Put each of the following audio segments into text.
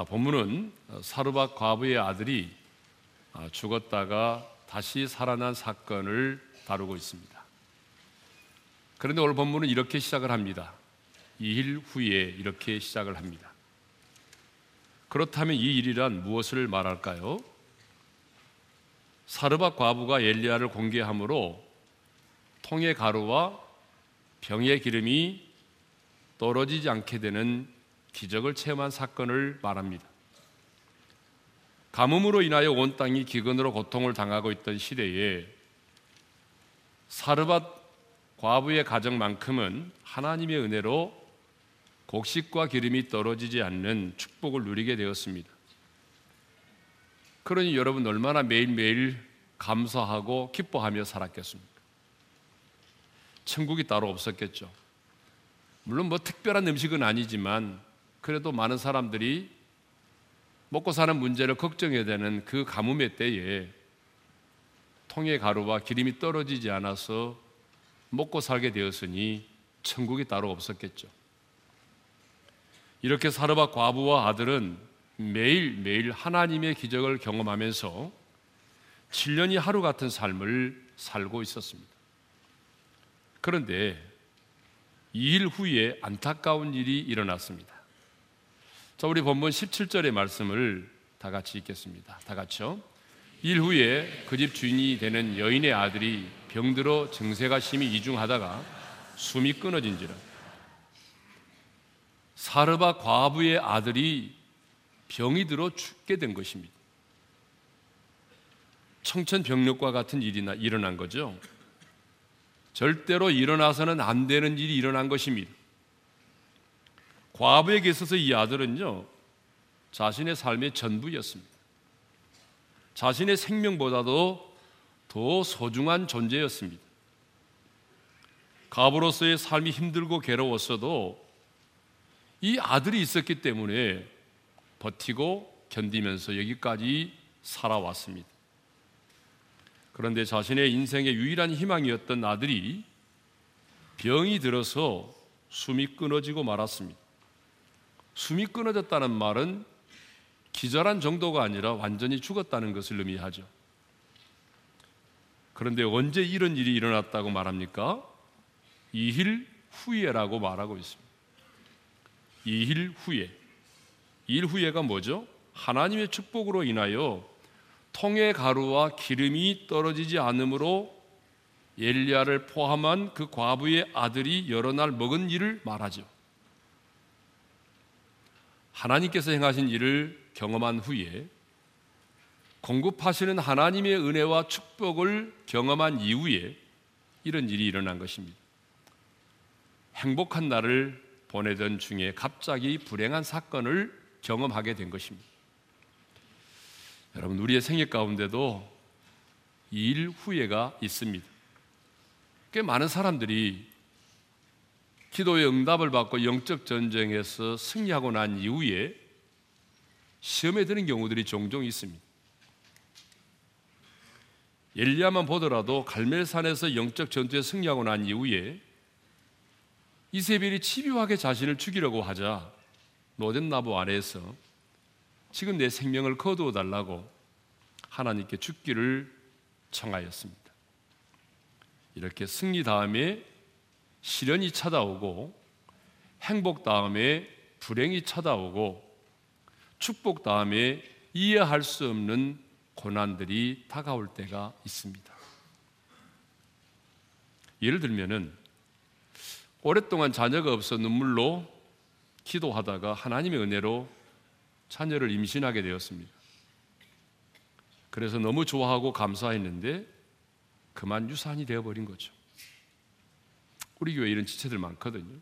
자, 본문은 사르밧 과부의 아들이 죽었다가 다시 살아난 사건을 다루고 있습니다. 그런데 오늘 본문은 이렇게 시작을 합니다. 2일 후에 이렇게 시작을 합니다. 그렇다면 이 일이란 무엇을 말할까요? 사르밧 과부가 엘리야를 공개함으로 통의 가루와 병의 기름이 떨어지지 않게 되는 기적을 체험한 사건을 말합니다. 가뭄으로 인하여 온 땅이 기근으로 고통을 당하고 있던 시대에 사르밧 과부의 가정만큼은 하나님의 은혜로 곡식과 기름이 떨어지지 않는 축복을 누리게 되었습니다. 그러니 여러분 얼마나 매일매일 감사하고 기뻐하며 살았겠습니까? 천국이 따로 없었겠죠. 물론 뭐 특별한 음식은 아니지만 그래도 많은 사람들이 먹고 사는 문제를 걱정해야 되는 그 가뭄의 때에 통의 가루와 기름이 떨어지지 않아서 먹고 살게 되었으니 천국이 따로 없었겠죠. 이렇게 사르밧 과부와 아들은 매일매일 하나님의 기적을 경험하면서 7년이 하루 같은 삶을 살고 있었습니다. 그런데 2일 후에 안타까운 일이 일어났습니다. 자, 우리 본문 17절의 말씀을 다 같이 읽겠습니다. 다 같이요. 2일 후에 그 집 주인이 되는 여인의 아들이 병들어 증세가 심히 이중하다가 숨이 끊어진지라 사르바 과부의 아들이 병이 들어 죽게 된 것입니다. 청천벽력과 같은 일이 일어난 거죠. 절대로 일어나서는 안 되는 일이 일어난 것입니다. 과부에게 있어서 이 아들은요, 자신의 삶의 전부였습니다. 자신의 생명보다도 더 소중한 존재였습니다. 과부로서의 삶이 힘들고 괴로웠어도 이 아들이 있었기 때문에 버티고 견디면서 여기까지 살아왔습니다. 그런데 자신의 인생의 유일한 희망이었던 아들이 병이 들어서 숨이 끊어지고 말았습니다. 숨이 끊어졌다는 말은 기절한 정도가 아니라 완전히 죽었다는 것을 의미하죠. 그런데 언제 이런 일이 일어났다고 말합니까? 2일 후에라고 말하고 있습니다. 2일 후에. 2일 후에가 뭐죠? 하나님의 축복으로 인하여 통의 가루와 기름이 떨어지지 않으므로 엘리야를 포함한 그 과부의 아들이 여러 날 먹은 일을 말하죠. 하나님께서 행하신 일을 경험한 후에 공급하시는 하나님의 은혜와 축복을 경험한 이후에 이런 일이 일어난 것입니다. 행복한 날을 보내던 중에 갑자기 불행한 사건을 경험하게 된 것입니다. 여러분, 우리의 생애 가운데도 일 후회가 있습니다. 꽤 많은 사람들이 기도의 응답을 받고 영적 전쟁에서 승리하고 난 이후에 시험에 드는 경우들이 종종 있습니다. 엘리야만 보더라도 갈멜산에서 영적 전투에 승리하고 난 이후에 이세벨이 치료하게 자신을 죽이려고 하자 노된 나무 아래에서 지금 내 생명을 거두어 달라고 하나님께 죽기를 청하였습니다. 이렇게 승리 다음에 시련이 찾아오고 행복 다음에 불행이 찾아오고 축복 다음에 이해할 수 없는 고난들이 다가올 때가 있습니다. 예를 들면은 오랫동안 자녀가 없어 눈물로 기도하다가 하나님의 은혜로 자녀를 임신하게 되었습니다. 그래서 너무 좋아하고 감사했는데 그만 유산이 되어버린 거죠. 우리 교회 이런 지체들 많거든요.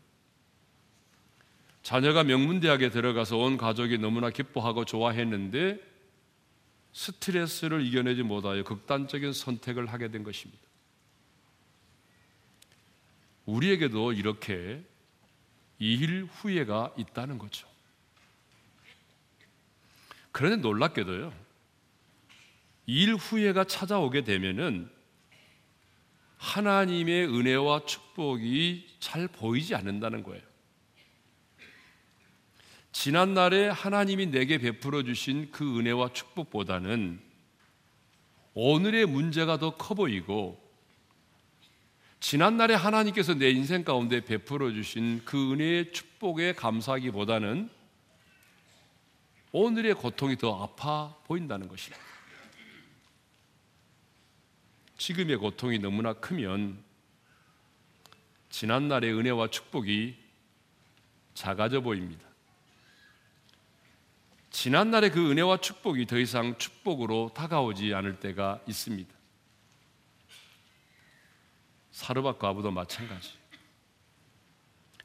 자녀가 명문대학에 들어가서 온 가족이 너무나 기뻐하고 좋아했는데 스트레스를 이겨내지 못하여 극단적인 선택을 하게 된 것입니다. 우리에게도 이렇게 이일 후회가 있다는 거죠. 그런데 놀랍게도요. 일 후회가 찾아오게 되면은 하나님의 은혜와 축복이 잘 보이지 않는다는 거예요. 지난날에 하나님이 내게 베풀어 주신 그 은혜와 축복보다는 오늘의 문제가 더 커 보이고 지난날에 하나님께서 내 인생 가운데 베풀어 주신 그 은혜의 축복에 감사하기보다는 오늘의 고통이 더 아파 보인다는 것입니다. 지금의 고통이 너무나 크면 지난날의 은혜와 축복이 작아져 보입니다. 지난날의 그 은혜와 축복이 더 이상 축복으로 다가오지 않을 때가 있습니다. 사르밧 과부도 마찬가지.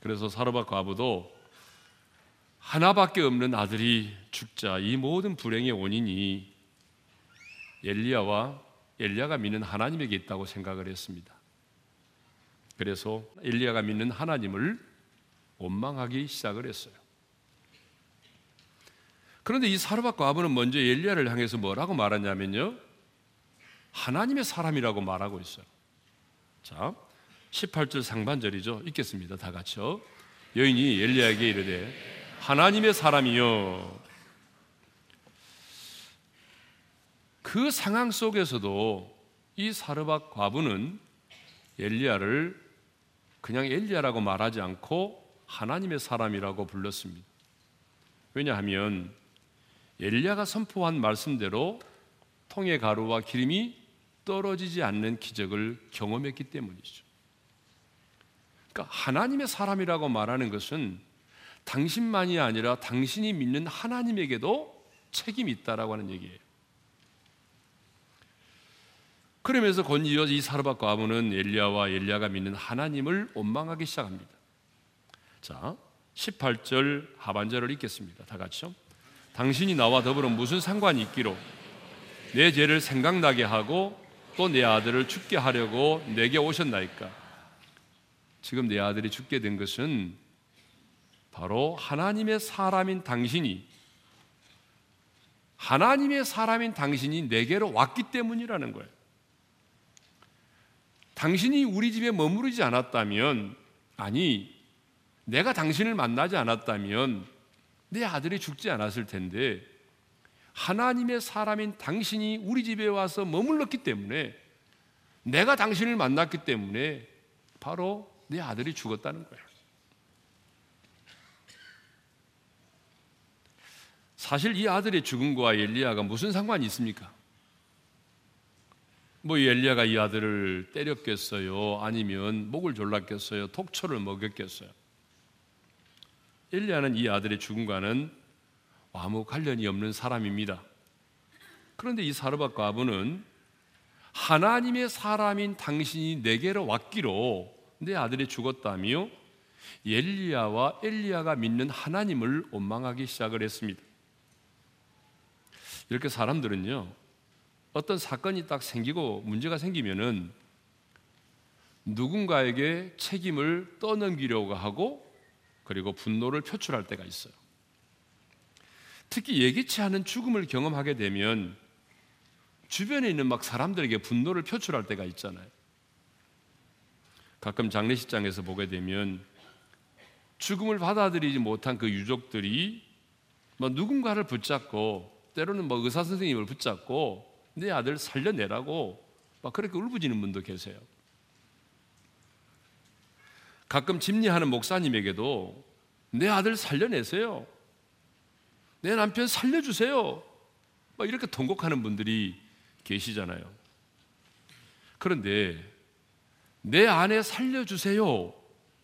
그래서 사르밧 과부도 하나밖에 없는 아들이 죽자 이 모든 불행의 원인이 엘리야와 엘리야가 믿는 하나님에게 있다고 생각을 했습니다. 그래서 엘리야가 믿는 하나님을 원망하기 시작을 했어요. 그런데 이 사르밧 과부는 먼저 엘리야를 향해서 뭐라고 말하냐면요. 하나님의 사람이라고 말하고 있어요. 자, 18절 상반절이죠. 읽겠습니다. 다 같이요. 여인이 엘리야에게 이르되 하나님의 사람이요. 그 상황 속에서도 이 사르밧 과부는 엘리야를 그냥 엘리야라고 말하지 않고 하나님의 사람이라고 불렀습니다. 왜냐하면 엘리야가 선포한 말씀대로 통의 가루와 기름이 떨어지지 않는 기적을 경험했기 때문이죠. 그러니까 하나님의 사람이라고 말하는 것은 당신만이 아니라 당신이 믿는 하나님에게도 책임이 있다라고 하는 얘기예요. 그러면서 권이어 이 사르밧 과부는 엘리야와 엘리야가 믿는 하나님을 원망하기 시작합니다. 자, 18절 하반절을 읽겠습니다. 다 같이요. 당신이 나와 더불어 무슨 상관이 있기로 내 죄를 생각나게 하고 또 내 아들을 죽게 하려고 내게 오셨나이까? 지금 내 아들이 죽게 된 것은 바로 하나님의 사람인 당신이 하나님의 사람인 당신이 내게로 왔기 때문이라는 거예요. 당신이 우리 집에 머무르지 않았다면, 아니, 내가 당신을 만나지 않았다면 내 아들이 죽지 않았을 텐데, 하나님의 사람인 당신이 우리 집에 와서 머물렀기 때문에, 내가 당신을 만났기 때문에 바로 내 아들이 죽었다는 거예요. 사실 이 아들의 죽음과 엘리야가 무슨 상관이 있습니까? 뭐 엘리야가 이 아들을 때렸겠어요? 아니면 목을 졸랐겠어요? 독초를 먹였겠어요? 엘리야는 이 아들의 죽음과는 아무 관련이 없는 사람입니다. 그런데 이 사르밧 과부는 하나님의 사람인 당신이 내게로 왔기로 내 아들이 죽었다며 엘리야와 엘리야가 믿는 하나님을 원망하기 시작을 했습니다. 이렇게 사람들은요, 어떤 사건이 딱 생기고 문제가 생기면은 누군가에게 책임을 떠넘기려고 하고 그리고 분노를 표출할 때가 있어요. 특히 예기치 않은 죽음을 경험하게 되면 주변에 있는 막 사람들에게 분노를 표출할 때가 있잖아요. 가끔 장례식장에서 보게 되면 죽음을 받아들이지 못한 그 유족들이 뭐 누군가를 붙잡고 때로는 뭐 의사 선생님을 붙잡고 내 아들 살려내라고 막 그렇게 울부짖는 분도 계세요. 가끔 집리하는 목사님에게도 내 아들 살려내세요. 내 남편 살려주세요. 막 이렇게 통곡하는 분들이 계시잖아요. 그런데 내 아내 살려주세요.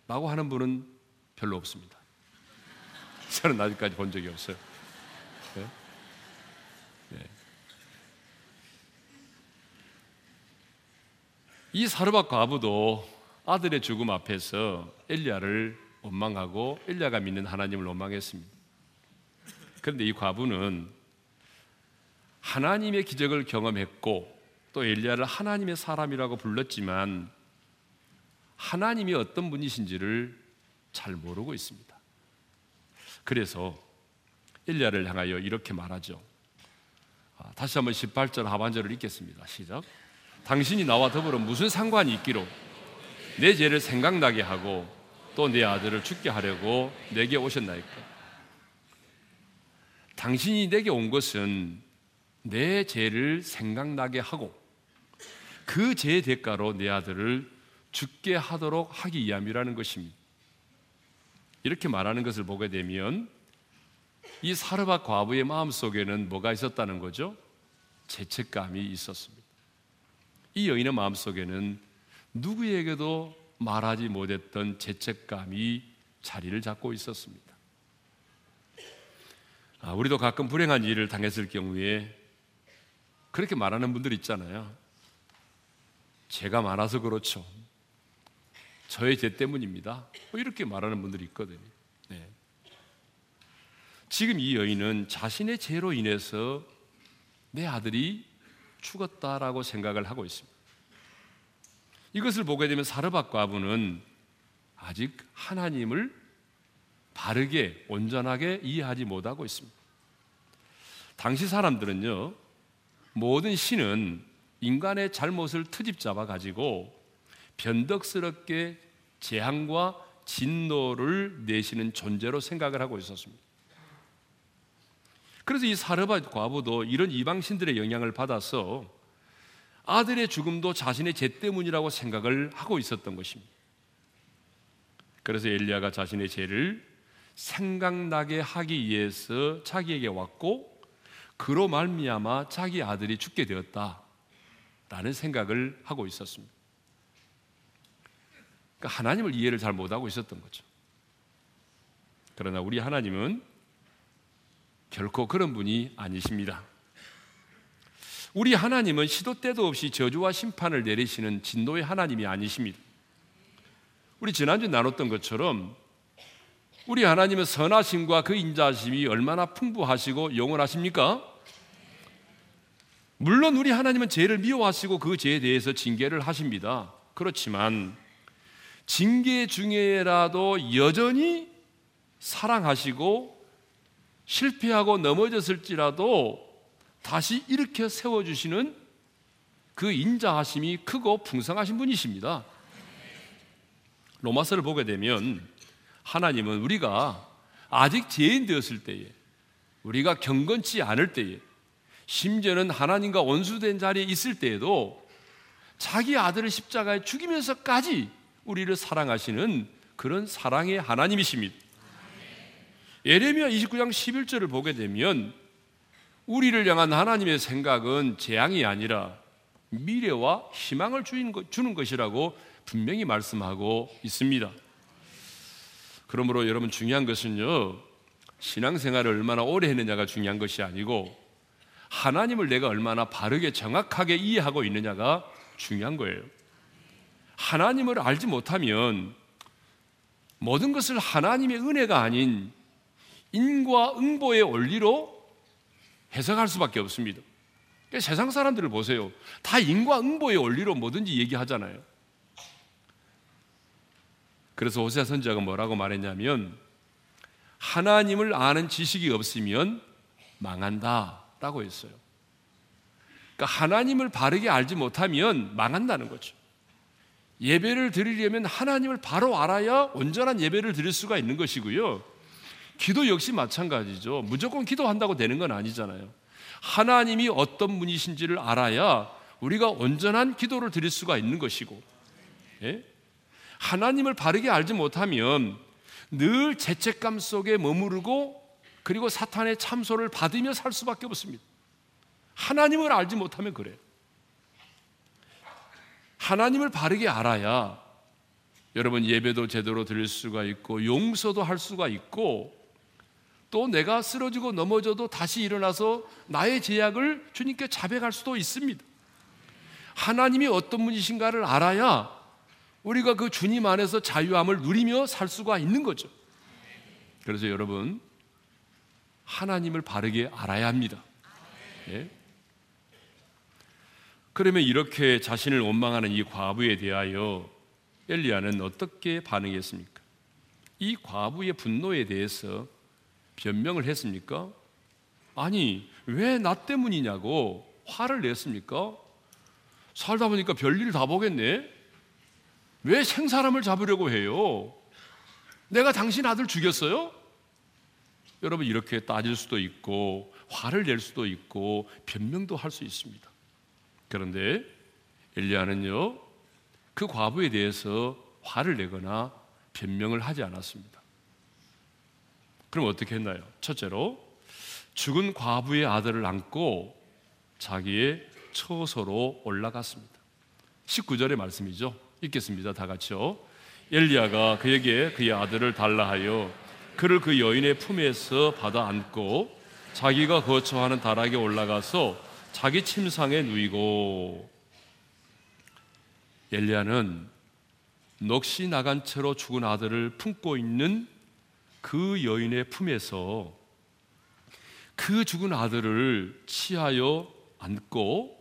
라고 하는 분은 별로 없습니다. 저는 아직까지 본 적이 없어요. 네? 네. 이 사르밧 과부도 아들의 죽음 앞에서 엘리야를 원망하고 엘리야가 믿는 하나님을 원망했습니다. 그런데 이 과부는 하나님의 기적을 경험했고 또 엘리야를 하나님의 사람이라고 불렀지만 하나님이 어떤 분이신지를 잘 모르고 있습니다. 그래서 엘리야를 향하여 이렇게 말하죠. 아, 다시 한번 18절 하반절을 읽겠습니다. 시작. 당신이 나와 더불어 무슨 상관이 있기로 내 죄를 생각나게 하고 또 내 아들을 죽게 하려고 내게 오셨나이까? 당신이 내게 온 것은 내 죄를 생각나게 하고 그죄 대가로 내 아들을 죽게 하도록 하기 위함이라는 것입니다. 이렇게 말하는 것을 보게 되면 이 사르밧 과부의 마음 속에는 뭐가 있었다는 거죠? 죄책감이 있었습니다. 이 여인의 마음 속에는 누구에게도 말하지 못했던 죄책감이 자리를 잡고 있었습니다. 아, 우리도 가끔 불행한 일을 당했을 경우에 그렇게 말하는 분들 있잖아요. 죄가 많아서 그렇죠. 저의 죄 때문입니다. 뭐 이렇게 말하는 분들이 있거든요. 네. 지금 이 여인은 자신의 죄로 인해서 내 아들이 죽었다라고 생각을 하고 있습니다. 이것을 보게 되면 사르밧 과부는 아직 하나님을 바르게 온전하게 이해하지 못하고 있습니다. 당시 사람들은요 모든 신은 인간의 잘못을 트집 잡아 가지고 변덕스럽게 재앙과 진노를 내시는 존재로 생각을 하고 있었습니다. 그래서 이 사르밧 과부도 이런 이방 신들의 영향을 받아서 아들의 죽음도 자신의 죄 때문이라고 생각을 하고 있었던 것입니다. 그래서 엘리야가 자신의 죄를 생각나게 하기 위해서 자기에게 왔고 그로 말미암아 자기 아들이 죽게 되었다 라는 생각을 하고 있었습니다. 그러니까 하나님을 이해를 잘 못하고 있었던 거죠. 그러나 우리 하나님은 결코 그런 분이 아니십니다. 우리 하나님은 시도 때도 없이 저주와 심판을 내리시는 진노의 하나님이 아니십니다. 우리 지난주 나눴던 것처럼 우리 하나님의 선하심과 그 인자심이 얼마나 풍부하시고 영원하십니까? 물론 우리 하나님은 죄를 미워하시고 그 죄에 대해서 징계를 하십니다. 그렇지만 징계 중에라도 여전히 사랑하시고 실패하고 넘어졌을지라도 다시 일으켜 세워주시는 그 인자하심이 크고 풍성하신 분이십니다. 로마서를 보게 되면 하나님은 우리가 아직 죄인 되었을 때에 우리가 경건치 않을 때에 심지어는 하나님과 원수된 자리에 있을 때에도 자기 아들을 십자가에 죽이면서까지 우리를 사랑하시는 그런 사랑의 하나님이십니다. 예레미야 29장 11절을 보게 되면 우리를 향한 하나님의 생각은 재앙이 아니라 미래와 희망을 주는 것이라고 분명히 말씀하고 있습니다. 그러므로 여러분 중요한 것은요, 신앙생활을 얼마나 오래 했느냐가 중요한 것이 아니고, 하나님을 내가 얼마나 바르게 정확하게 이해하고 있느냐가 중요한 거예요. 하나님을 알지 못하면 모든 것을 하나님의 은혜가 아닌 인과 응보의 원리로 해석할 수밖에 없습니다. 그러니까 세상 사람들을 보세요. 다 인과 응보의 원리로 뭐든지 얘기하잖아요. 그래서 호세아 선지자가 뭐라고 말했냐면 하나님을 아는 지식이 없으면 망한다라고 했어요. 그러니까 하나님을 바르게 알지 못하면 망한다는 거죠. 예배를 드리려면 하나님을 바로 알아야 온전한 예배를 드릴 수가 있는 것이고요. 기도 역시 마찬가지죠. 무조건 기도한다고 되는 건 아니잖아요. 하나님이 어떤 분이신지를 알아야 우리가 온전한 기도를 드릴 수가 있는 것이고, 예? 하나님을 바르게 알지 못하면 늘 죄책감 속에 머무르고 그리고 사탄의 참소를 받으며 살 수밖에 없습니다. 하나님을 알지 못하면 그래요. 하나님을 바르게 알아야 여러분 예배도 제대로 드릴 수가 있고 용서도 할 수가 있고 또 내가 쓰러지고 넘어져도 다시 일어나서 나의 제약을 주님께 자백할 수도 있습니다. 하나님이 어떤 분이신가를 알아야 우리가 그 주님 안에서 자유함을 누리며 살 수가 있는 거죠. 그래서 여러분 하나님을 바르게 알아야 합니다. 예? 그러면 이렇게 자신을 원망하는 이 과부에 대하여 엘리야는 어떻게 반응했습니까? 이 과부의 분노에 대해서 변명을 했습니까? 아니, 왜 나 때문이냐고 화를 냈습니까? 살다 보니까 별일 다 보겠네? 왜 생사람을 잡으려고 해요? 내가 당신 아들 죽였어요? 여러분 이렇게 따질 수도 있고 화를 낼 수도 있고 변명도 할 수 있습니다. 그런데 엘리야는요 그 과부에 대해서 화를 내거나 변명을 하지 않았습니다. 그럼 어떻게 했나요? 첫째로 죽은 과부의 아들을 안고 자기의 처소로 올라갔습니다. 19절의 말씀이죠. 읽겠습니다. 다 같이요. 엘리야가 그에게 그의 아들을 달라 하여 그를 그 여인의 품에서 받아 안고 자기가 거처하는 다락에 올라가서 자기 침상에 누이고 엘리야는 넋이 나간 채로 죽은 아들을 품고 있는 그 여인의 품에서 그 죽은 아들을 치하여 안고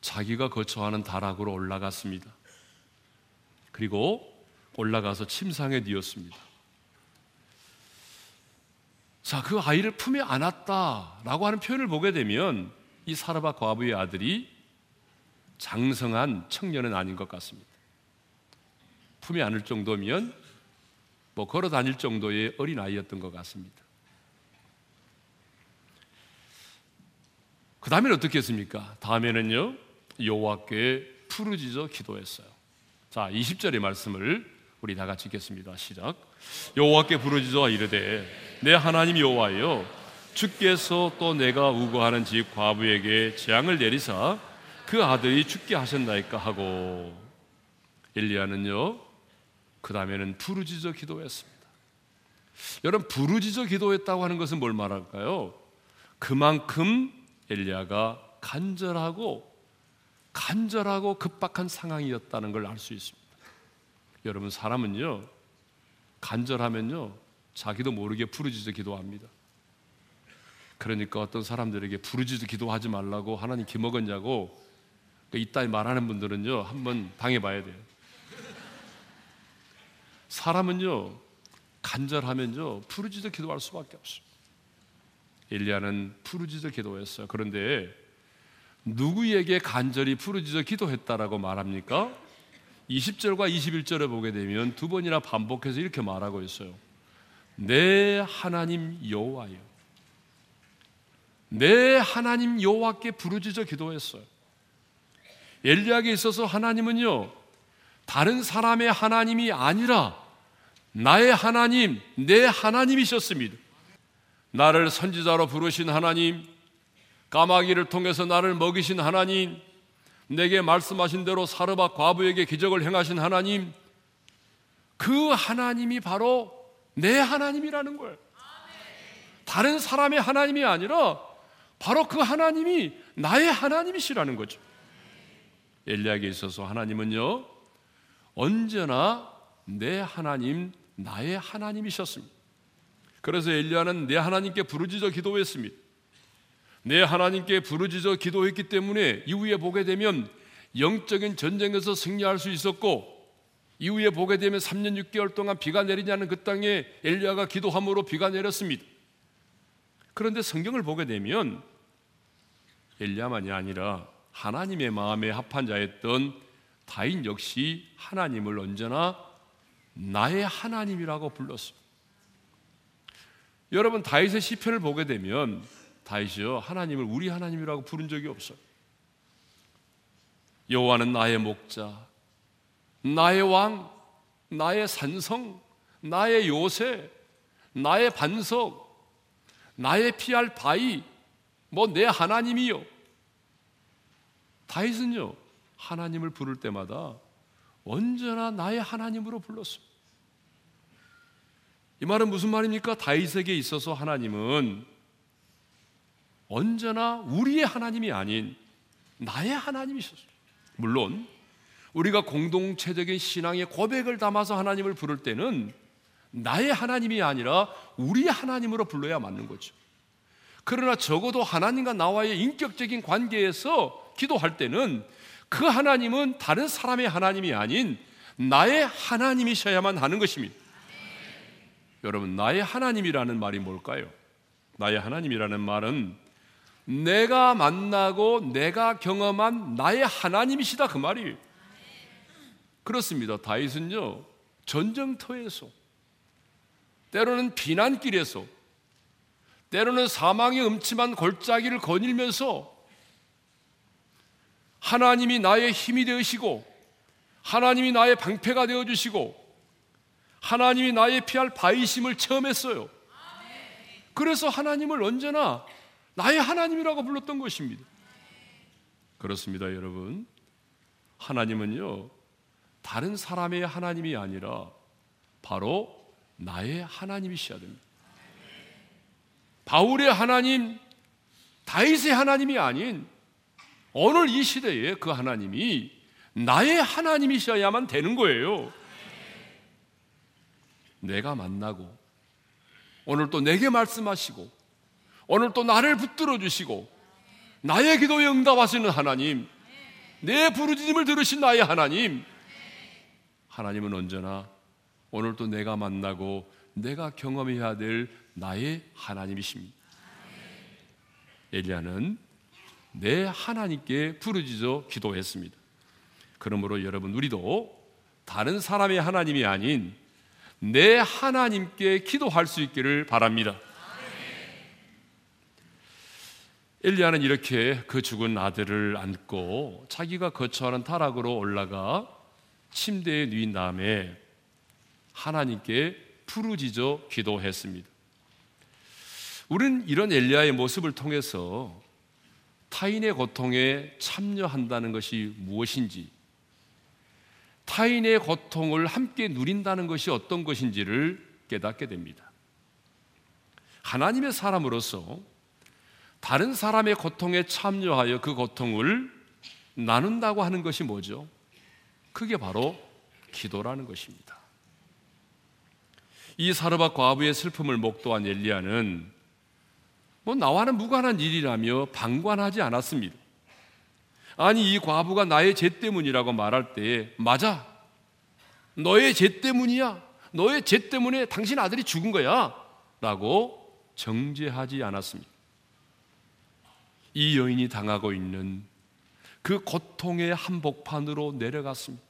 자기가 거처하는 다락으로 올라갔습니다. 그리고 올라가서 침상에 뉘었습니다. 자, 그 아이를 품에 안았다라고 하는 표현을 보게 되면 이 사르바 과부의 아들이 장성한 청년은 아닌 것 같습니다. 품에 안을 정도면 뭐 걸어 다닐 정도의 어린 아이였던 것 같습니다. 그 다음에는 어떻게 했습니까? 다음에는요 여호와께 부르짖어 기도했어요. 자, 20절의 말씀을 우리 다 같이 읽겠습니다. 시작. 여호와께 부르짖어 이르되 내 하나님 여호와여 주께서 또 내가 우거하는 집 과부에게 재앙을 내리사 그 아들이 죽게 하셨나이까 하고 엘리야는요 그 다음에는 부르짖어 기도했습니다. 여러분 부르짖어 기도했다고 하는 것은 뭘 말할까요? 그만큼 엘리야가 간절하고 간절하고 급박한 상황이었다는 걸 알 수 있습니다. 여러분 사람은요 간절하면요 자기도 모르게 부르짖어 기도합니다. 그러니까 어떤 사람들에게 부르짖어 기도하지 말라고 하나님 기먹었냐고 이따 말하는 분들은요 한번 당해봐야 돼요. 사람은요 간절하면요 부르짖어 기도할 수밖에 없어요. 엘리야는 부르짖어 기도했어요. 그런데 누구에게 간절히 부르짖어 기도했다라고 말합니까? 20절과 21절에 보게 되면 두 번이나 반복해서 이렇게 말하고 있어요. 내 하나님 여호와여. 내 하나님 여호와께 부르짖어 기도했어요. 엘리야에게 있어서 하나님은요. 다른 사람의 하나님이 아니라 나의 하나님, 내 하나님이셨습니다. 나를 선지자로 부르신 하나님, 까마귀를 통해서 나를 먹이신 하나님, 내게 말씀하신 대로 사르바 과부에게 기적을 행하신 하나님, 그 하나님이 바로 내 하나님이라는 거예요. 다른 사람의 하나님이 아니라 바로 그 하나님이 나의 하나님이시라는 거죠. 엘리야에게 있어서 하나님은요, 언제나 내 하나님, 나의 하나님이셨습니다. 그래서 엘리야는 내 하나님께 부르짖어 기도했습니다. 내 하나님께 부르짖어 기도했기 때문에 이후에 보게 되면 영적인 전쟁에서 승리할 수 있었고 이후에 보게 되면 3년 6개월 동안 비가 내리냐는 그 땅에 엘리야가 기도함으로 비가 내렸습니다. 그런데 성경을 보게 되면 엘리야만이 아니라 하나님의 마음에 합한 자였던 다인 역시 하나님을 언제나 나의 하나님이라고 불렀습니다. 여러분 다윗의 시편을 보게 되면 다윗이요 하나님을 우리 하나님이라고 부른 적이 없어요. 여호와는 나의 목자, 나의 왕, 나의 산성, 나의 요새, 나의 반석, 나의 피할 바위, 뭐 내 하나님이요. 다윗은요 하나님을 부를 때마다 언제나 나의 하나님으로 불렀습니다. 이 말은 무슨 말입니까? 다윗에게 있어서 하나님은 언제나 우리의 하나님이 아닌 나의 하나님이셨어요. 물론 우리가 공동체적인 신앙의 고백을 담아서 하나님을 부를 때는 나의 하나님이 아니라 우리의 하나님으로 불러야 맞는 거죠. 그러나 적어도 하나님과 나와의 인격적인 관계에서 기도할 때는 그 하나님은 다른 사람의 하나님이 아닌 나의 하나님이셔야만 하는 것입니다. 여러분, 나의 하나님이라는 말이 뭘까요? 나의 하나님이라는 말은 내가 만나고 내가 경험한 나의 하나님이시다 그 말이에요. 그렇습니다. 다윗은요 전쟁터에서 때로는 비난길에서 때로는 사망의 음침한 골짜기를 거닐면서 하나님이 나의 힘이 되으시고 하나님이 나의 방패가 되어 주시고 하나님이 나의 피할 바위심을 체험했어요. 그래서 하나님을 언제나 나의 하나님이라고 불렀던 것입니다. 그렇습니다, 여러분. 하나님은요, 다른 사람의 하나님이 아니라 바로 나의 하나님이셔야 됩니다. 바울의 하나님, 다윗의 하나님이 아닌 오늘 이 시대에 그 하나님이 나의 하나님이셔야만 되는 거예요. 내가 만나고 오늘 또 내게 말씀하시고 오늘 또 나를 붙들어 주시고 나의 기도에 응답하시는 하나님, 내 부르짖음을 들으신 나의 하나님, 하나님은 언제나 오늘 또 내가 만나고 내가 경험해야 될 나의 하나님이십니다. 엘리야는 내 하나님께 부르짖어 기도했습니다. 그러므로 여러분 우리도 다른 사람의 하나님이 아닌 내 하나님께 기도할 수 있기를 바랍니다. 엘리야는 이렇게 그 죽은 아들을 안고 자기가 거처하는 타락으로 올라가 침대에 누인 다음에 하나님께 부르짖어 기도했습니다. 우리는 이런 엘리야의 모습을 통해서 타인의 고통에 참여한다는 것이 무엇인지, 타인의 고통을 함께 누린다는 것이 어떤 것인지를 깨닫게 됩니다. 하나님의 사람으로서 다른 사람의 고통에 참여하여 그 고통을 나눈다고 하는 것이 뭐죠? 그게 바로 기도라는 것입니다. 이 사르밧 과부의 슬픔을 목도한 엘리야는 뭐 나와는 무관한 일이라며 방관하지 않았습니다. 아니 이 과부가 나의 죄 때문이라고 말할 때 맞아. 너의 죄 때문이야. 너의 죄 때문에 당신 아들이 죽은 거야. 라고 정죄하지 않았습니다. 이 여인이 당하고 있는 그 고통의 한복판으로 내려갔습니다.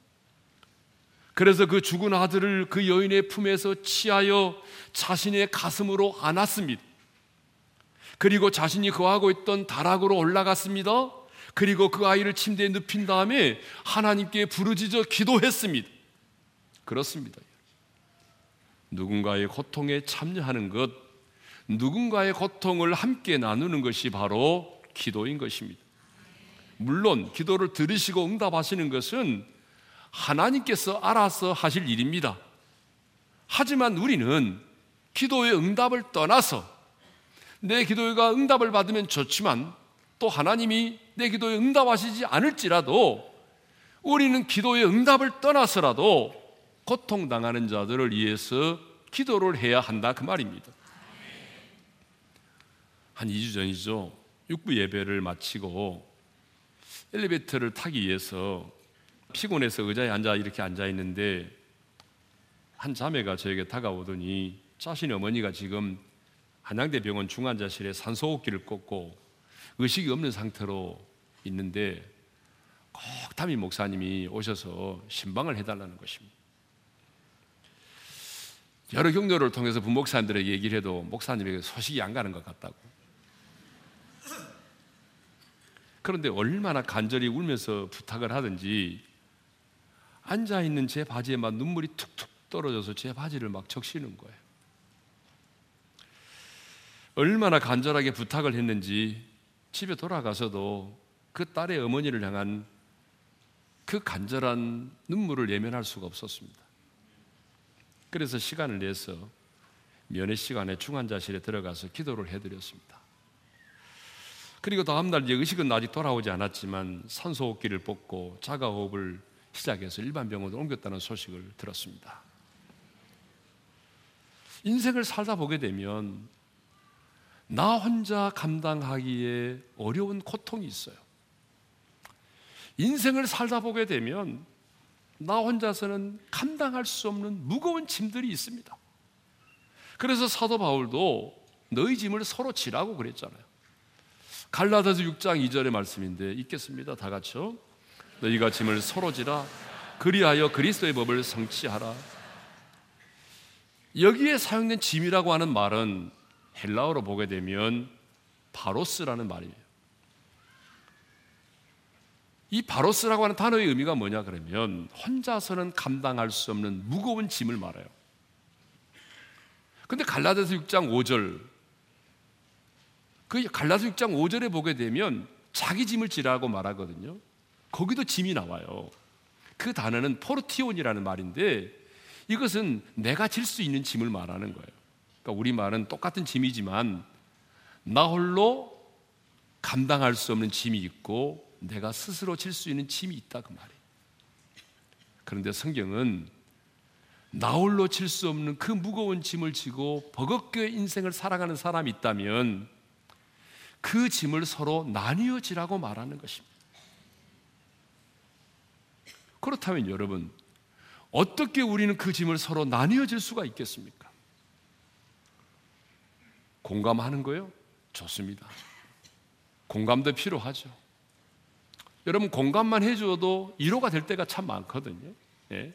그래서 그 죽은 아들을 그 여인의 품에서 치하여 자신의 가슴으로 안았습니다. 그리고 자신이 거하고 있던 다락으로 올라갔습니다. 그리고 그 아이를 침대에 눕힌 다음에 하나님께 부르짖어 기도했습니다. 그렇습니다. 누군가의 고통에 참여하는 것, 누군가의 고통을 함께 나누는 것이 바로 기도인 것입니다. 물론 기도를 들으시고 응답하시는 것은 하나님께서 알아서 하실 일입니다. 하지만 우리는 기도의 응답을 떠나서 내 기도가 응답을 받으면 좋지만 또 하나님이 내 기도에 응답하시지 않을지라도 우리는 기도의 응답을 떠나서라도 고통당하는 자들을 위해서 기도를 해야 한다 그 말입니다. 한 2주 전이죠. 육부 예배를 마치고 엘리베이터를 타기 위해서 피곤해서 의자에 앉아 이렇게 앉아 있는데 한 자매가 저에게 다가오더니 자신의 어머니가 지금 한양대 병원 중환자실에 산소호흡기를 꽂고 의식이 없는 상태로 있는데 꼭 담임 목사님이 오셔서 신방을 해달라는 것입니다. 여러 경로를 통해서 부목사님들에게 얘기를 해도 목사님에게 소식이 안 가는 것 같다고. 그런데 얼마나 간절히 울면서 부탁을 하든지 앉아 있는 제 바지에 막 눈물이 툭툭 떨어져서 제 바지를 막 적시는 거예요. 얼마나 간절하게 부탁을 했는지 집에 돌아가서도 그 딸의 어머니를 향한 그 간절한 눈물을 예면할 수가 없었습니다. 그래서 시간을 내서 면회 시간에 중환자실에 들어가서 기도를 해드렸습니다. 그리고 다음날 이제 의식은 아직 돌아오지 않았지만 산소호흡기를 뽑고 자가호흡을 시작해서 일반 병원으로 옮겼다는 소식을 들었습니다. 인생을 살다 보게 되면 나 혼자 감당하기에 어려운 고통이 있어요. 인생을 살다 보게 되면 나 혼자서는 감당할 수 없는 무거운 짐들이 있습니다. 그래서 사도 바울도 너희 짐을 서로 지라고 그랬잖아요. 갈라디아서 6장 2절의 말씀인데 읽겠습니다. 다 같이요. 너희가 짐을 서로 지라 그리하여 그리스도의 법을 성취하라. 여기에 사용된 짐이라고 하는 말은 헬라어로 보게 되면 바로스라는 말이에요. 이 바로스라고 하는 단어의 의미가 뭐냐 그러면 혼자서는 감당할 수 없는 무거운 짐을 말해요. 근데 갈라디아서 6장 5절 그 갈라디아서 6장 5절에 보게 되면 자기 짐을 지라고 말하거든요. 거기도 짐이 나와요. 그 단어는 포르티온이라는 말인데 이것은 내가 질 수 있는 짐을 말하는 거예요. 그러니까 우리 말은 똑같은 짐이지만 나 홀로 감당할 수 없는 짐이 있고 내가 스스로 질 수 있는 짐이 있다 그 말이에요. 그런데 성경은 나 홀로 질수 없는 그 무거운 짐을 지고 버겁게 인생을 살아가는 사람이 있다면 그 짐을 서로 나뉘어 지라고 말하는 것입니다. 그렇다면 여러분, 어떻게 우리는 그 짐을 서로 나뉘어 질 수가 있겠습니까? 공감하는 거요? 좋습니다. 공감도 필요하죠. 여러분 공감만 해줘도 위로가 될 때가 참 많거든요. 예.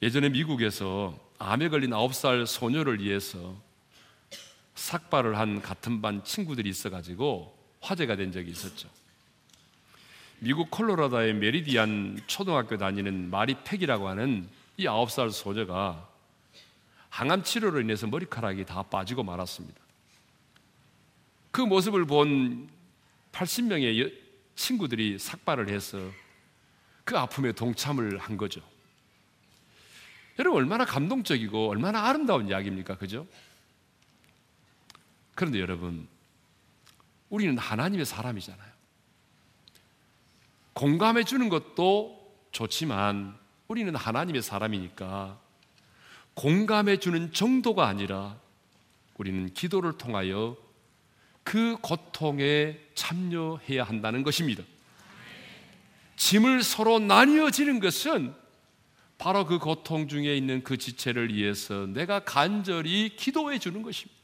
예전에 미국에서 암에 걸린 9살 소녀를 위해서 삭발을 한 같은 반 친구들이 있어가지고 화제가 된 적이 있었죠. 미국 콜로라도의 메리디안 초등학교 다니는 마리 팩이라고 하는 이 9살 소녀가 항암 치료로 인해서 머리카락이 다 빠지고 말았습니다. 그 모습을 본 80명의 친구들이 삭발을 해서 그 아픔에 동참을 한 거죠. 여러분 얼마나 감동적이고 얼마나 아름다운 이야기입니까? 그죠? 그런데 여러분 우리는 하나님의 사람이잖아요. 공감해 주는 것도 좋지만 우리는 하나님의 사람이니까 공감해 주는 정도가 아니라 우리는 기도를 통하여 그 고통에 참여해야 한다는 것입니다. 짐을 서로 나뉘어 지는 것은 바로 그 고통 중에 있는 그 지체를 위해서 내가 간절히 기도해 주는 것입니다.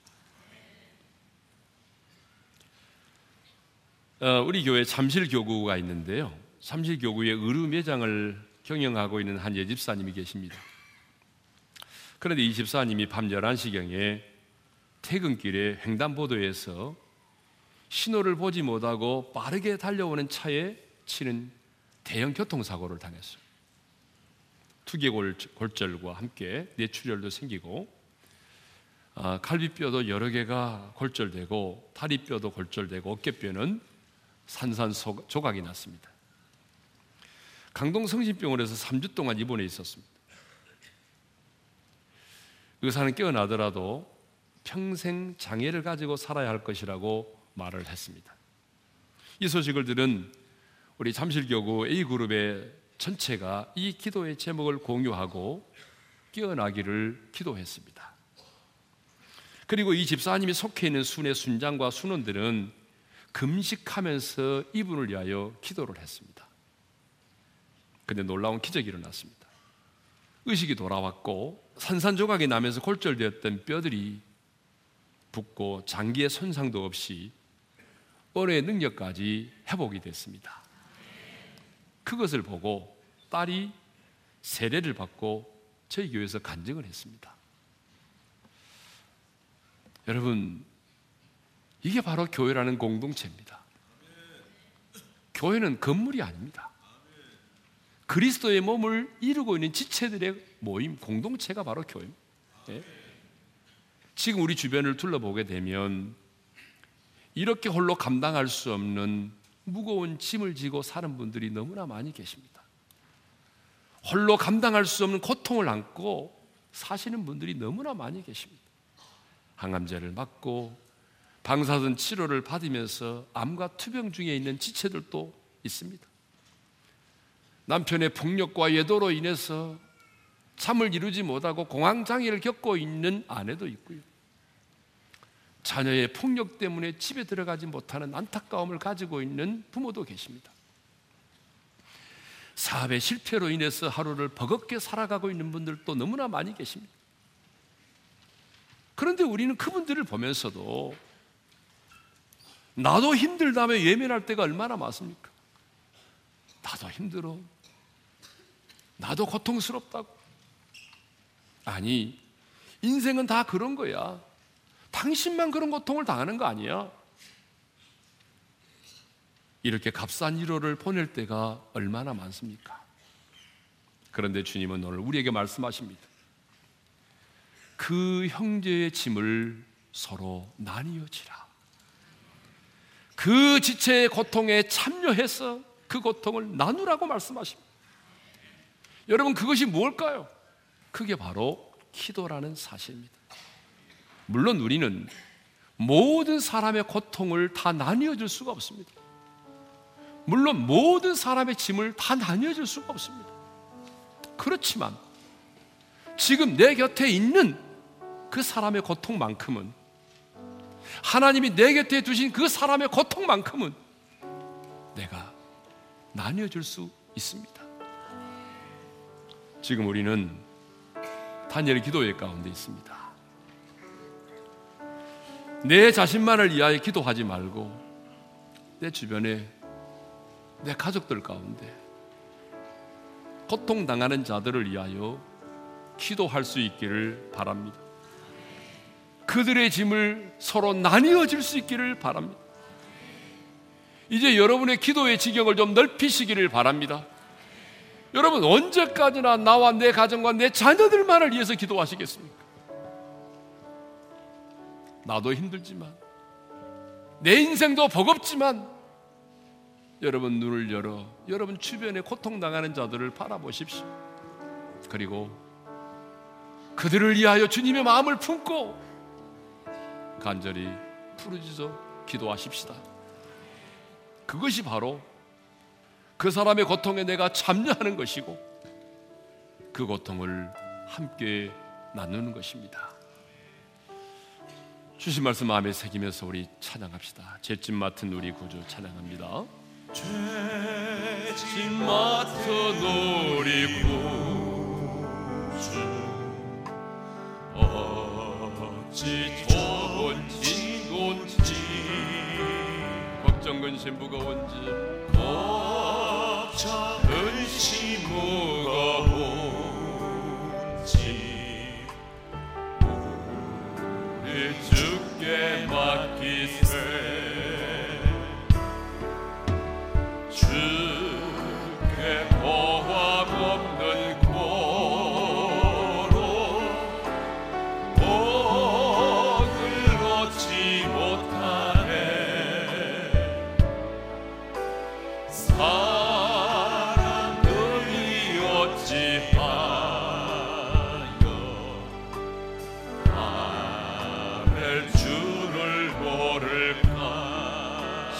어, 우리 교회 잠실교구가 있는데요. 잠실교구의 의류 매장을 경영하고 있는 한 예집사님이 계십니다. 그런데 이 집사님이 밤 11시경에 퇴근길에 횡단보도에서 신호를 보지 못하고 빠르게 달려오는 차에 치는 대형 교통사고를 당했어요. 투개골절과 함께 뇌출혈도 생기고 아, 갈비뼈도 여러 개가 골절되고 다리뼈도 골절되고 어깨뼈는 산산조각이 났습니다. 강동 성심병원에서 3주 동안 입원해 있었습니다. 의사는 깨어나더라도 평생 장애를 가지고 살아야 할 것이라고 말을 했습니다. 이 소식을 들은 우리 잠실교구 A그룹의 전체가 이 기도의 제목을 공유하고 깨어나기를 기도했습니다. 그리고 이 집사님이 속해 있는 순의 순장과 순원들은 금식하면서 이분을 위하여 기도를 했습니다. 근데 놀라운 기적이 일어났습니다. 의식이 돌아왔고 산산조각이 나면서 골절되었던 뼈들이 붓고 장기의 손상도 없이 언어의 능력까지 회복이 됐습니다. 그것을 보고 딸이 세례를 받고 저희 교회에서 간증을 했습니다. 여러분, 이게 바로 교회라는 공동체입니다. 교회는 건물이 아닙니다. 그리스도의 몸을 이루고 있는 지체들의 모임, 공동체가 바로 교회입니다. 네? 지금 우리 주변을 둘러보게 되면 이렇게 홀로 감당할 수 없는 무거운 짐을 지고 사는 분들이 너무나 많이 계십니다. 홀로 감당할 수 없는 고통을 안고 사시는 분들이 너무나 많이 계십니다. 항암제를 맞고 방사선 치료를 받으면서 암과 투병 중에 있는 지체들도 있습니다. 남편의 폭력과 예도로 인해서 잠을 이루지 못하고 공황장애를 겪고 있는 아내도 있고요. 자녀의 폭력 때문에 집에 들어가지 못하는 안타까움을 가지고 있는 부모도 계십니다. 사업의 실패로 인해서 하루를 버겁게 살아가고 있는 분들도 너무나 많이 계십니다. 그런데 우리는 그분들을 보면서도 나도 힘들다며 예민할 때가 얼마나 많습니까? 나도 힘들어. 나도 고통스럽다고. 아니, 인생은 다 그런 거야. 당신만 그런 고통을 당하는 거 아니야? 이렇게 값싼 위로를 보낼 때가 얼마나 많습니까? 그런데 주님은 오늘 우리에게 말씀하십니다. 그 형제의 짐을 서로 나뉘어지라. 그 지체의 고통에 참여해서 그 고통을 나누라고 말씀하십니다. 여러분, 그것이 무엇일까요? 그게 바로 기도라는 사실입니다. 물론 우리는 모든 사람의 고통을 다 나뉘어 줄 수가 없습니다. 물론 모든 사람의 짐을 다 나뉘어 줄 수가 없습니다. 그렇지만 지금 내 곁에 있는 그 사람의 고통만큼은 하나님이 내 곁에 두신 그 사람의 고통만큼은 내가 나뉘어 줄 수 있습니다. 지금 우리는 다니엘 기도회 가운데 있습니다. 내 자신만을 위하여 기도하지 말고 내 주변에 내 가족들 가운데 고통 당하는 자들을 위하여 기도할 수 있기를 바랍니다. 그들의 짐을 서로 나뉘어 줄수 있기를 바랍니다. 이제 여러분의 기도의 지경을 좀 넓히시기를 바랍니다. 여러분 언제까지나 나와 내 가정과 내 자녀들만을 위해서 기도하시겠습니까? 나도 힘들지만 내 인생도 버겁지만 여러분 눈을 열어 여러분 주변에 고통 당하는 자들을 바라보십시오. 그리고 그들을 위하여 주님의 마음을 품고 간절히 부르짖어 기도하십시다. 그것이 바로 그 사람의 고통에 내가 참여하는 것이고 그 고통을 함께 나누는 것입니다. 주신 말씀 마음에 새기면서 우리 찬양합시다. 죄짐 맡은 우리 구주 찬양합니다. 죄짐 맡은 우리 구주 어찌 좋은 진곤지 걱정 근심 무거운지 걱정 근심 무거운지 우리 주께 맡기세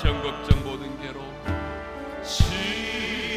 시험 걱정 모든 괴로 시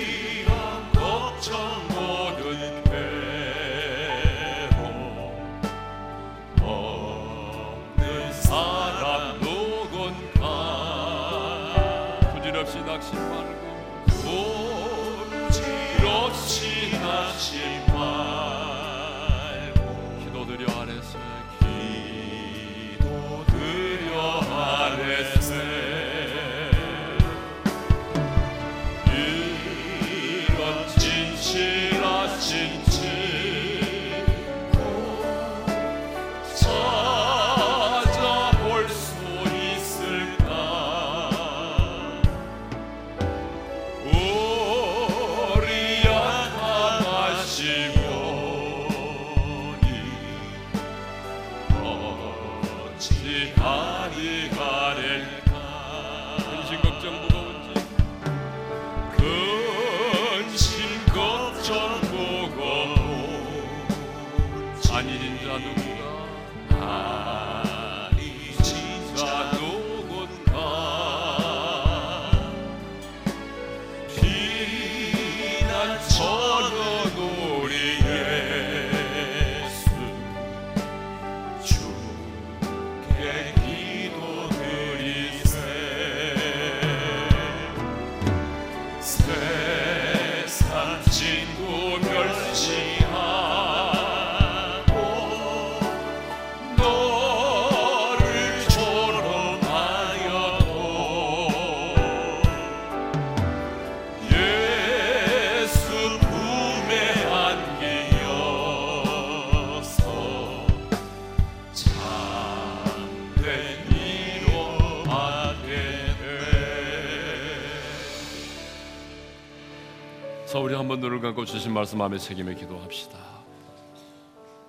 주신 말씀 마음에 새김에 기도합시다.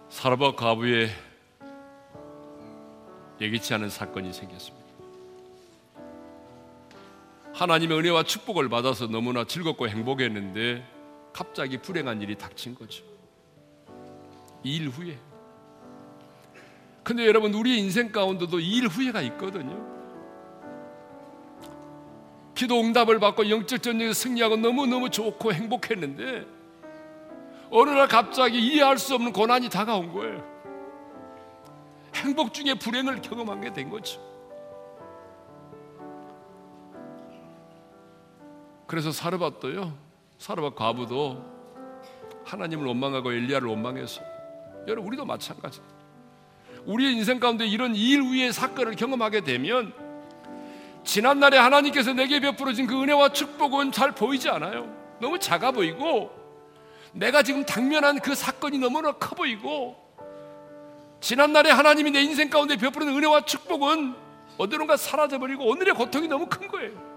사르밧 과부의 예기치 않은 사건이 생겼습니다. 하나님의 은혜와 축복을 받아서 너무나 즐겁고 행복했는데 갑자기 불행한 일이 닥친 거죠. 이 일 후에. 근데 여러분 우리의 인생 가운데도 이 일 후회가 있거든요. 기도 응답을 받고 영적 전쟁에 승리하고 너무너무 좋고 행복했는데 어느 날 갑자기 이해할 수 없는 고난이 다가온 거예요. 행복 중에 불행을 경험하게 된 거죠. 그래서 사르밧도요. 사르밧 과부도 하나님을 원망하고 엘리야를 원망해서 여러분 우리도 마찬가지. 우리의 인생 가운데 이런 일 위의 사건을 경험하게 되면 지난날에 하나님께서 내게 베풀어진 그 은혜와 축복은 잘 보이지 않아요. 너무 작아 보이고 내가 지금 당면한 그 사건이 너무나 커 보이고 지난날에 하나님이 내 인생 가운데 베푸는 은혜와 축복은 어디론가 사라져 버리고 오늘의 고통이 너무 큰 거예요.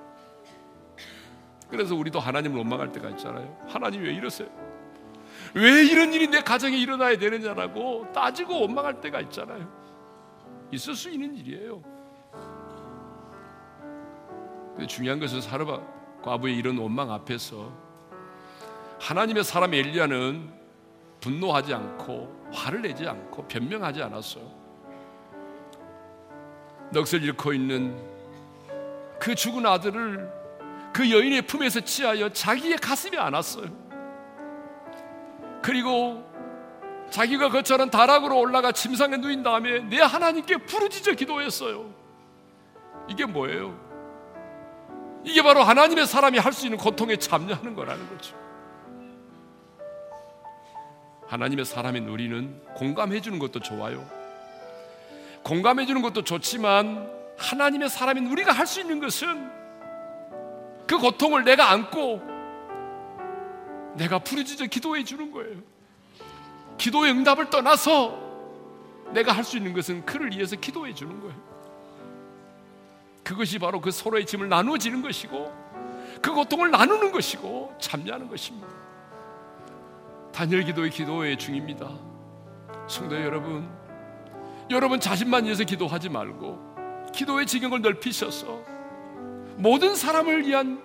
그래서 우리도 하나님을 원망할 때가 있잖아요. 하나님 왜 이러세요? 왜 이런 일이 내 가정에 일어나야 되느냐라고 따지고 원망할 때가 있잖아요. 있을 수 있는 일이에요. 중요한 것은 사르바 과부의 이런 원망 앞에서 하나님의 사람 엘리야는 분노하지 않고 화를 내지 않고 변명하지 않았어요. 넋을 잃고 있는 그 죽은 아들을 그 여인의 품에서 취하여 자기의 가슴에 안았어요. 그리고 자기가 그처럼 다락으로 올라가 침상에 누인 다음에 내 하나님께 부르짖어 기도했어요. 이게 뭐예요? 이게 바로 하나님의 사람이 할 수 있는 고통에 참여하는 거라는 거죠. 하나님의 사람인 우리는 공감해 주는 것도 좋아요. 공감해 주는 것도 좋지만 하나님의 사람인 우리가 할 수 있는 것은 그 고통을 내가 안고 내가 부르짖어 기도해 주는 거예요. 기도의 응답을 떠나서 내가 할 수 있는 것은 그를 위해서 기도해 주는 거예요. 그것이 바로 그 서로의 짐을 나누어지는 것이고 그 고통을 나누는 것이고 참여하는 것입니다. 단열 기도의 기도의 중입니다. 성도 여러분, 여러분 자신만 위해서 기도하지 말고 기도의 지경을 넓히셔서 모든 사람을 위한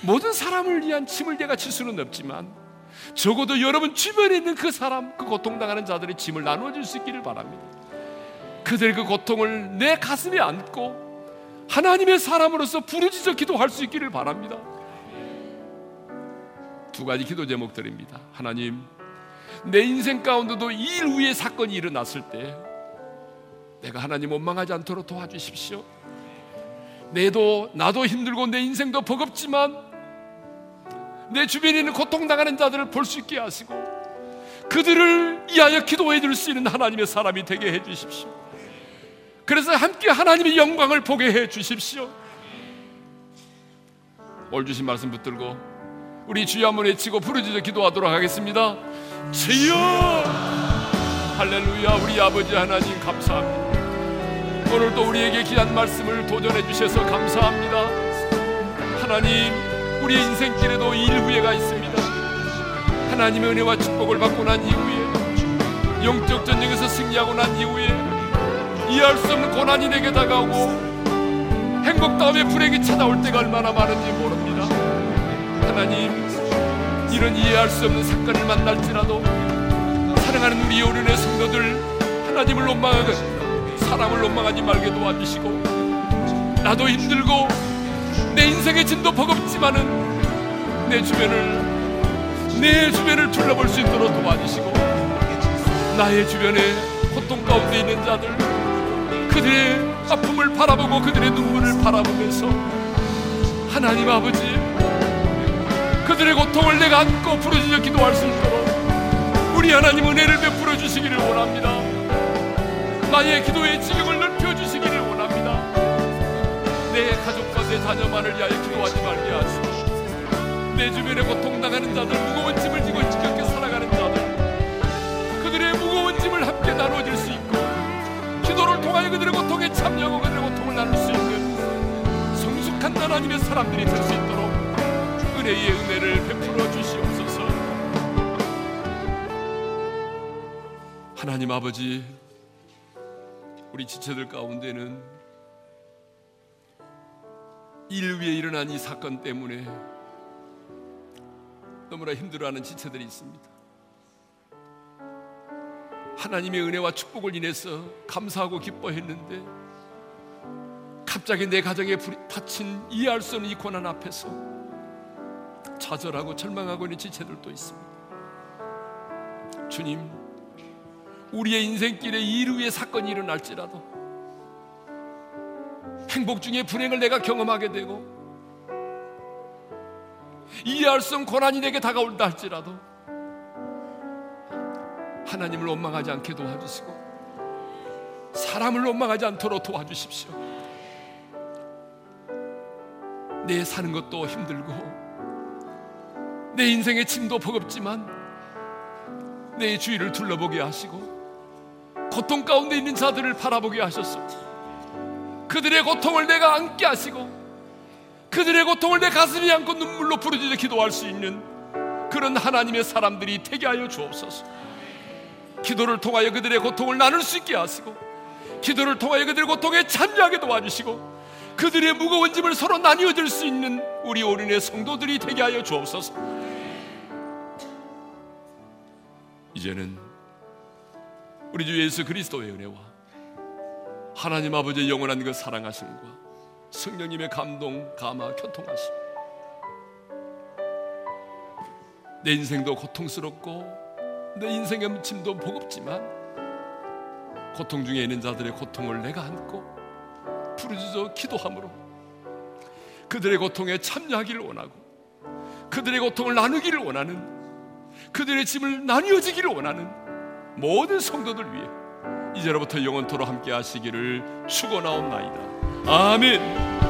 모든 사람을 위한 짐을 내가 칠 수는 없지만 적어도 여러분 주변에 있는 그 사람, 그 고통 당하는 자들의 짐을 나누어 줄 수 있기를 바랍니다. 그들 그 고통을 내 가슴에 안고 하나님의 사람으로서 부르짖어 기도할 수 있기를 바랍니다. 두 가지 기도 제목들입니다. 하나님, 내 인생 가운데도 이일 후에 사건이 일어났을 때 내가 하나님 원망하지 않도록 도와주십시오. 내도 나도 힘들고 내 인생도 버겁지만 내 주변에 있는 고통당하는 자들을 볼 수 있게 하시고 그들을 위하여 기도해 줄 수 있는 하나님의 사람이 되게 해 주십시오. 그래서 함께 하나님의 영광을 보게 해 주십시오. 올 주신 말씀 붙들고 우리 주여 한번 외치고 부르짖어 기도하도록 하겠습니다. 주여 할렐루야 우리 아버지 하나님 감사합니다. 오늘도 우리에게 귀한 말씀을 도전해 주셔서 감사합니다. 하나님 우리의 인생길에도 일후회가 있습니다. 하나님의 은혜와 축복을 받고 난 이후에 영적 전쟁에서 승리하고 난 이후에 이해할 수 없는 고난이 내게 다가오고 행복 다음에 불행이 찾아올 때가 얼마나 많은지 모릅니다. 하나님, 이런 이해할 수 없는 사건을 만날지라도 사랑하는 어른의 성도들 하나님을 원망하듯 사람을 원망하지 말게 도와주시고 나도 힘들고 내 인생의 진도 버겁지만은 내 주변을 내 주변을 둘러볼 수 있도록 도와주시고 나의 주변에 고통 가운데 있는 자들 그들의 아픔을 바라보고 그들의 눈물을 바라보면서 하나님 아버지 그들의 고통을 내가 안고 부르짖어 기도할 수 있도록 우리 하나님 은혜를 베풀어 주시기를 원합니다. 나의 기도의 지경을 넓혀 주시기를 원합니다. 내 가족과 내 자녀만을 위하여 기도하지 말게 하시고 내 주변에 고통당하는 자들 무거운 짐을 지고 지겹게 살아가는 자들 그들의 무거운 짐을 함께 나눠줄 수 있고 기도를 통하여 그들의 고통에 참여하고 그들의 고통을 나눌 수 있는 성숙한 하나님의 사람들이 될 수 있도록 그대의 은혜를 베풀어 주시옵소서. 하나님 아버지, 우리 지체들 가운데는 일 위에 일어난 이 사건 때문에 너무나 힘들어하는 지체들이 있습니다. 하나님의 은혜와 축복을 인해서 감사하고 기뻐했는데 갑자기 내 가정에 불이 닥친 이해할 수 없는 이 고난 앞에서 좌절하고 절망하고 있는 지체들도 있습니다. 주님, 우리의 인생길에 이루의 사건이 일어날지라도 행복 중에 불행을 내가 경험하게 되고 이해할 수 없는 고난이 내게 다가올다 할지라도 하나님을 원망하지 않게 도와주시고 사람을 원망하지 않도록 도와주십시오. 내 사는 것도 힘들고 내 인생의 짐도 버겁지만 내 주위를 둘러보게 하시고 고통 가운데 있는 자들을 바라보게 하셨습니다. 그들의 고통을 내가 안게 하시고 그들의 고통을 내 가슴이 안고 눈물로 부르짖어 기도할 수 있는 그런 하나님의 사람들이 되게 하여 주옵소서. 기도를 통하여 그들의 고통을 나눌 수 있게 하시고 기도를 통하여 그들의 고통에 참여하게 도와주시고 그들의 무거운 짐을 서로 나뉘어 줄 수 있는 우리 어린의 성도들이 되게 하여 주옵소서. 이제는 우리 주 예수 그리스도의 은혜와 하나님 아버지의 영원한 그 사랑하심과 성령님의 감동, 감화, 교통하심. 내 인생도 고통스럽고 내 인생의 짐도 버겁지만 고통 중에 있는 자들의 고통을 내가 안고 부르짖어 기도함으로 그들의 고통에 참여하기를 원하고 그들의 고통을 나누기를 원하는 그들의 짐을 나뉘어지기를 원하는 모든 성도들 위해 이제로부터 영원토로 함께 하시기를 축원하옵나이다. 아멘.